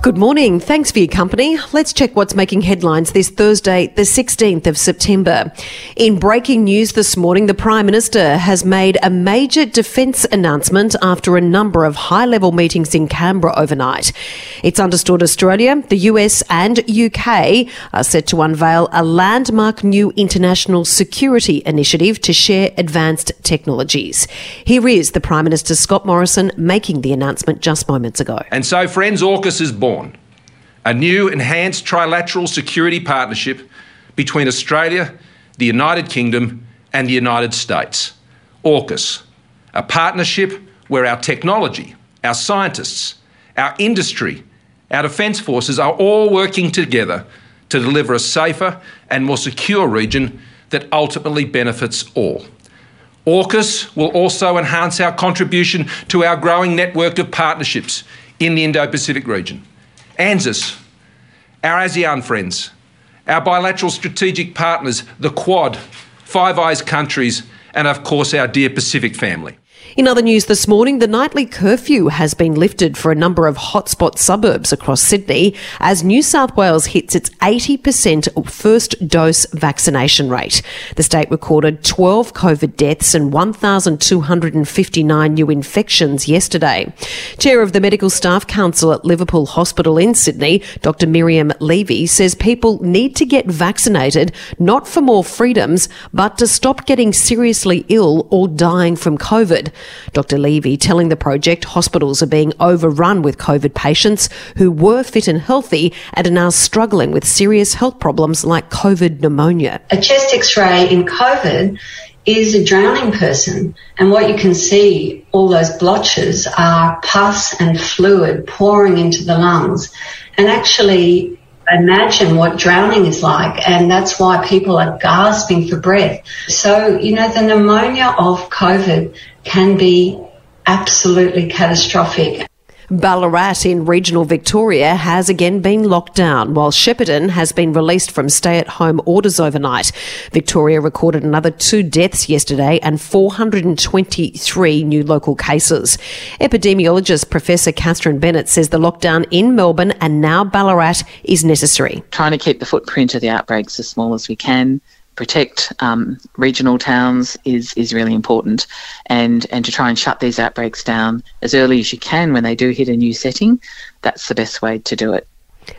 Good morning. Thanks for your company. Let's check what's making headlines this Thursday, the 16th of September. In breaking news this morning, the Prime Minister has made a major defence announcement after a number of high level meetings in Canberra overnight. It's understood Australia, the US, and UK are set to unveil a landmark new international security initiative to share advanced technologies. Here is the Prime Minister Scott Morrison making the announcement just moments ago. And so, friends, AUKUS is born born a new enhanced trilateral security partnership between Australia, the United Kingdom, and the United States. AUKUS, a partnership where our technology, our scientists, our industry, our defence forces are all working together to deliver a safer and more secure region that ultimately benefits all. AUKUS will also enhance our contribution to our growing network of partnerships in the Indo Pacific region. ANZUS, our ASEAN friends, our bilateral strategic partners, the Quad, Five Eyes countries, and of course our dear Pacific family. In other news this morning, the nightly curfew has been lifted for a number of hotspot suburbs across Sydney as New South Wales hits its 80% first dose vaccination rate. The state recorded 12 COVID deaths and 1,259 new infections yesterday. Chair of the Medical Staff Council at Liverpool Hospital in Sydney, Dr. Miriam Levy, says people need to get vaccinated not for more freedoms, but to stop getting seriously ill or dying from COVID. Dr. Levy telling the project hospitals are being overrun with COVID patients who were fit and healthy and are now struggling with serious health problems like COVID pneumonia. A chest x ray in COVID is a drowning person. And what you can see, all those blotches are pus and fluid pouring into the lungs. And actually, imagine what drowning is like, and that's why people are gasping for breath. So, you know, the pneumonia of COVID can be absolutely catastrophic. Ballarat in regional Victoria has again been locked down, while Shepparton has been released from stay at home orders overnight. Victoria recorded another two deaths yesterday and 423 new local cases. Epidemiologist Professor Catherine Bennett says the lockdown in Melbourne and now Ballarat is necessary. Trying to keep the footprint of the outbreaks as small as we can protect um, regional towns is is really important, and and to try and shut these outbreaks down as early as you can when they do hit a new setting. That's the best way to do it.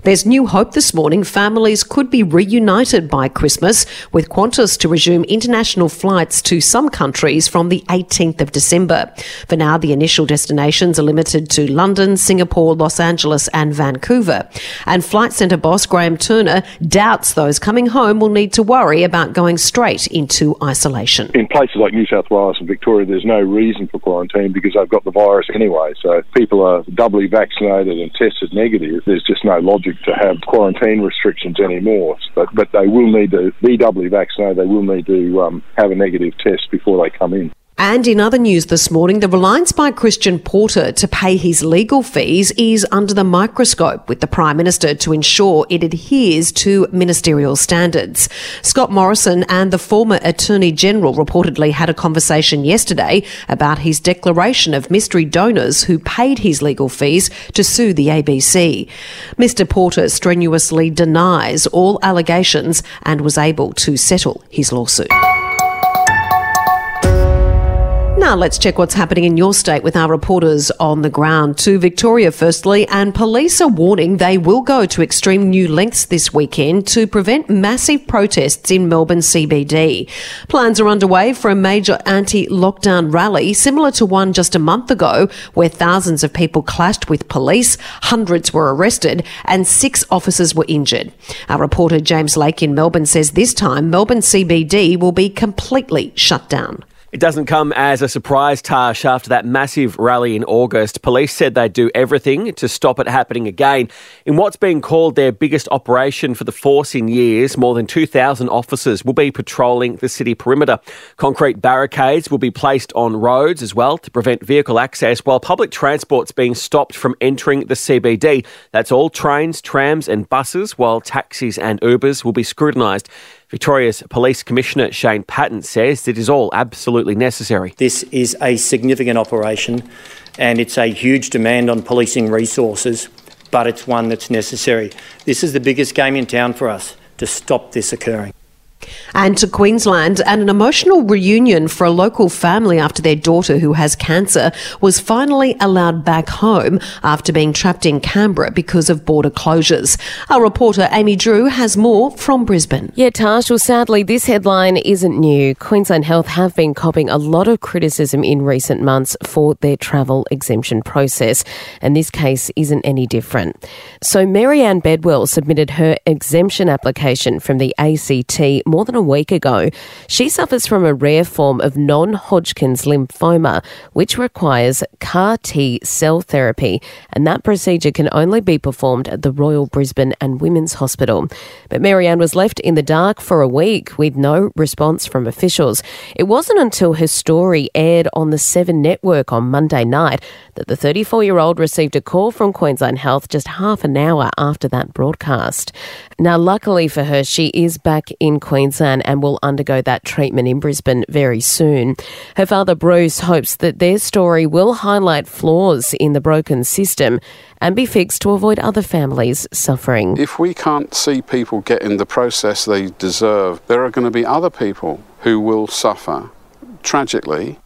There's new hope this morning. Families could be reunited by Christmas, with Qantas to resume international flights to some countries from the 18th of December. For now, the initial destinations are limited to London, Singapore, Los Angeles, and Vancouver. And Flight Centre boss Graham Turner doubts those coming home will need to worry about going straight into isolation. In places like New South Wales and Victoria, there's no reason for quarantine because they've got the virus anyway. So people are doubly vaccinated and tested negative, there's just no logic to have quarantine restrictions anymore. But but they will need to be doubly vaccinated. They will need to um, have a negative test before they come in. And in other news this morning, the reliance by Christian Porter to pay his legal fees is under the microscope with the Prime Minister to ensure it adheres to ministerial standards. Scott Morrison and the former Attorney General reportedly had a conversation yesterday about his declaration of mystery donors who paid his legal fees to sue the ABC. Mr. Porter strenuously denies all allegations and was able to settle his lawsuit. Now let's check what's happening in your state with our reporters on the ground. To Victoria, firstly, and police are warning they will go to extreme new lengths this weekend to prevent massive protests in Melbourne CBD. Plans are underway for a major anti-lockdown rally similar to one just a month ago where thousands of people clashed with police, hundreds were arrested and six officers were injured. Our reporter James Lake in Melbourne says this time Melbourne CBD will be completely shut down. It doesn't come as a surprise, Tash, after that massive rally in August. Police said they'd do everything to stop it happening again. In what's being called their biggest operation for the force in years, more than 2,000 officers will be patrolling the city perimeter. Concrete barricades will be placed on roads as well to prevent vehicle access, while public transport's being stopped from entering the CBD. That's all trains, trams, and buses, while taxis and Ubers will be scrutinised. Victoria's Police Commissioner Shane Patton says it is all absolutely necessary. This is a significant operation and it's a huge demand on policing resources, but it's one that's necessary. This is the biggest game in town for us to stop this occurring. And to Queensland, and an emotional reunion for a local family after their daughter, who has cancer, was finally allowed back home after being trapped in Canberra because of border closures. Our reporter Amy Drew has more from Brisbane. Yeah, Tash, well, sadly, this headline isn't new. Queensland Health have been copping a lot of criticism in recent months for their travel exemption process, and this case isn't any different. So, Marianne Bedwell submitted her exemption application from the ACT more than a week ago. She suffers from a rare form of non Hodgkin's lymphoma, which requires CAR T cell therapy, and that procedure can only be performed at the Royal Brisbane and Women's Hospital. But Marianne was left in the dark for a week with no response from officials. It wasn't until her story aired on the Seven Network on Monday night that the 34 year old received a call from Queensland Health just half an hour after that broadcast. Now, luckily for her, she is back in Queensland and will undergo that treatment in Brisbane very soon. Her father, Bruce, hopes that their story will highlight flaws in the broken system and be fixed to avoid other families suffering. If we can't see people getting the process they deserve, there are going to be other people who will suffer tragically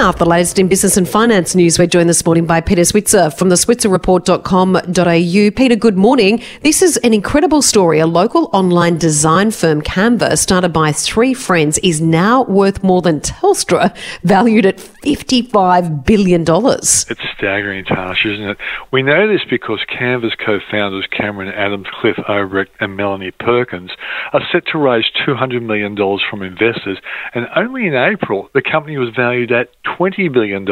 Now, for the latest in business and finance news, we're joined this morning by Peter Switzer from the switzerreport.com.au. Peter, good morning. This is an incredible story. A local online design firm, Canva, started by three friends, is now worth more than Telstra, valued at $55 billion. It's staggering, Tash, isn't it? We know this because Canva's co founders, Cameron Adams, Cliff Obrecht, and Melanie Perkins, are set to raise $200 million from investors, and only in April, the company was valued at $20 billion.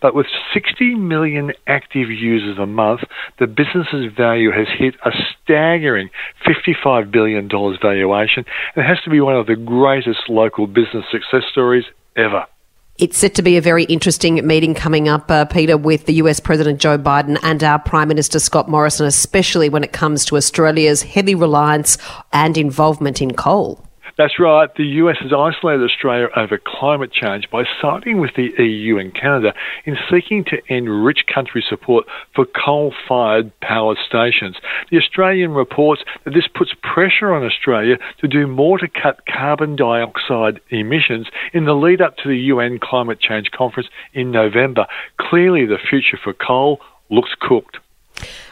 But with 60 million active users a month, the business's value has hit a staggering $55 billion valuation and has to be one of the greatest local business success stories ever. It's set to be a very interesting meeting coming up, uh, Peter, with the US President Joe Biden and our Prime Minister Scott Morrison, especially when it comes to Australia's heavy reliance and involvement in coal. That's right. The US has isolated Australia over climate change by siding with the EU and Canada in seeking to end rich country support for coal fired power stations. The Australian reports that this puts pressure on Australia to do more to cut carbon dioxide emissions in the lead up to the UN Climate Change Conference in November. Clearly, the future for coal looks cooked.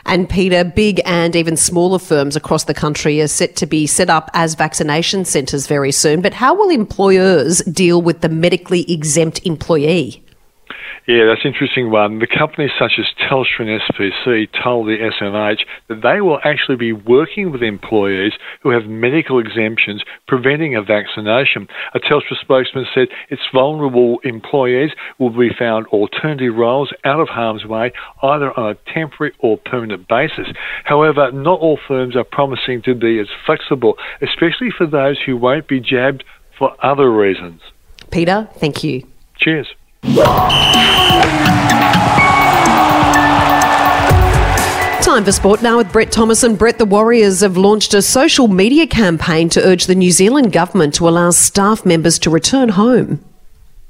And Peter, big and even smaller firms across the country are set to be set up as vaccination centres very soon. But how will employers deal with the medically exempt employee? Yeah, that's an interesting one. The companies such as Telstra and SPC told the SMH that they will actually be working with employees who have medical exemptions preventing a vaccination. A Telstra spokesman said its vulnerable employees will be found alternative roles out of harm's way, either on a temporary or permanent basis. However, not all firms are promising to be as flexible, especially for those who won't be jabbed for other reasons. Peter, thank you. Cheers. Time for sport now with Brett Thomas and Brett. The Warriors have launched a social media campaign to urge the New Zealand government to allow staff members to return home.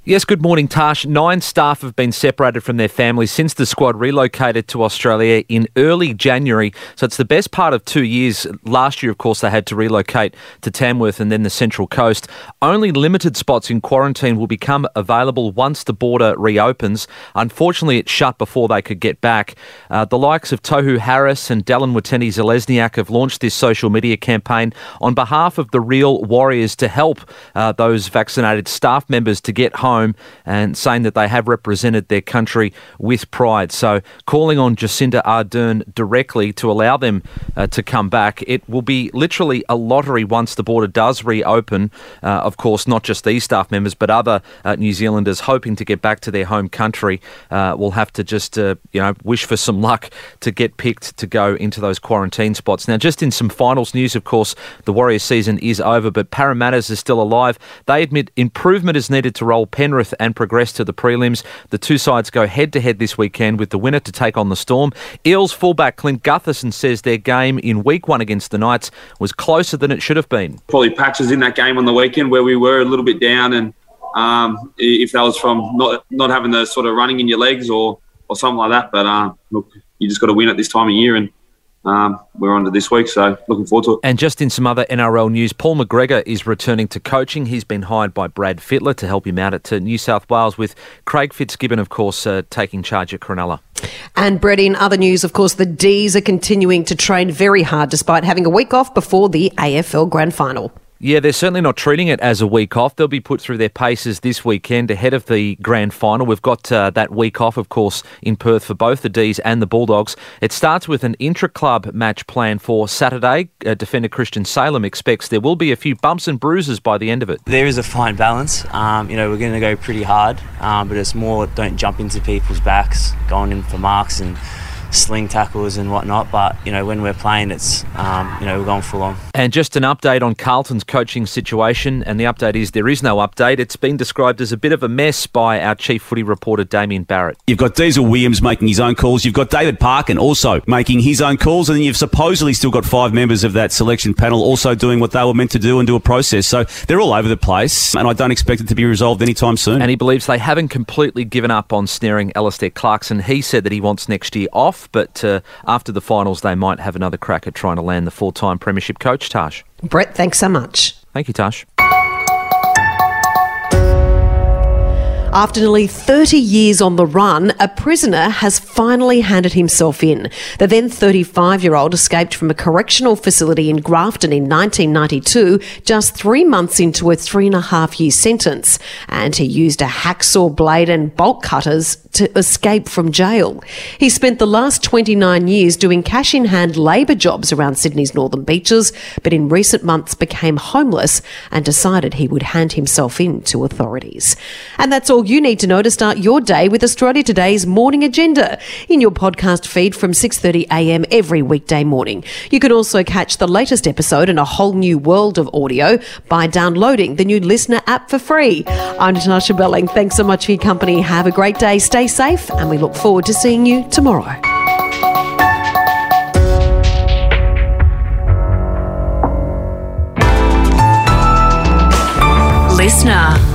Yes, good morning, Tash. Nine staff have been separated from their families since the squad relocated to Australia in early January. So it's the best part of two years. Last year, of course, they had to relocate to Tamworth and then the Central Coast. Only limited spots in quarantine will become available once the border reopens. Unfortunately, it shut before they could get back. Uh, the likes of Tohu Harris and Dallin Watene Zelezniak have launched this social media campaign on behalf of the real Warriors to help uh, those vaccinated staff members to get home home and saying that they have represented their country with pride. So, calling on Jacinda Ardern directly to allow them uh, to come back. It will be literally a lottery once the border does reopen. Uh, of course, not just these staff members, but other uh, New Zealanders hoping to get back to their home country uh, will have to just, uh, you know, wish for some luck to get picked to go into those quarantine spots. Now, just in some finals news, of course, the Warriors season is over, but Parramatta's is still alive. They admit improvement is needed to roll Penrith and progress to the prelims. The two sides go head to head this weekend with the winner to take on the Storm. Eels fullback Clint Gutherson says their game in week one against the Knights was closer than it should have been. Probably patches in that game on the weekend where we were a little bit down, and um, if that was from not not having the sort of running in your legs or or something like that. But uh, look, you just got to win at this time of year, and um, we're on to this week, so looking forward to it. And just in some other NRL news, Paul McGregor is returning to coaching. He's been hired by Brad Fittler to help him out at uh, New South Wales, with Craig Fitzgibbon, of course, uh, taking charge at Cronulla. And Brett, in other news, of course, the D's are continuing to train very hard despite having a week off before the AFL Grand Final. Yeah, they're certainly not treating it as a week off. They'll be put through their paces this weekend ahead of the grand final. We've got uh, that week off, of course, in Perth for both the D's and the Bulldogs. It starts with an intra club match plan for Saturday. Uh, defender Christian Salem expects there will be a few bumps and bruises by the end of it. There is a fine balance. Um, you know, we're going to go pretty hard, um, but it's more don't jump into people's backs, going in for marks and sling tackles and whatnot. But you know, when we're playing, it's um, you know we're going full on. And just an update on Carlton's coaching situation. And the update is there is no update. It's been described as a bit of a mess by our chief footy reporter Damien Barrett. You've got Diesel Williams making his own calls. You've got David Parkin also making his own calls, and then you've supposedly still got five members of that selection panel also doing what they were meant to do and do a process. So they're all over the place, and I don't expect it to be resolved anytime soon. And he believes they haven't completely given up on snaring Alastair Clarkson. He said that he wants next year off, but uh, after the finals, they might have another crack at trying to land the full time Premiership coach, Tash. Brett, thanks so much. Thank you, Tash. After nearly 30 years on the run, a prisoner has finally handed himself in. The then 35 year old escaped from a correctional facility in Grafton in 1992, just three months into a three and a half year sentence. And he used a hacksaw blade and bolt cutters to escape from jail. He spent the last 29 years doing cash in hand labour jobs around Sydney's northern beaches, but in recent months became homeless and decided he would hand himself in to authorities. And that's all you need to know to start your day with Australia Today's morning agenda in your podcast feed from 6:30 a.m. every weekday morning. You can also catch the latest episode in a whole new world of audio by downloading the new Listener app for free. I'm Natasha Belling. Thanks so much for your company. Have a great day. Stay safe and we look forward to seeing you tomorrow. Listener.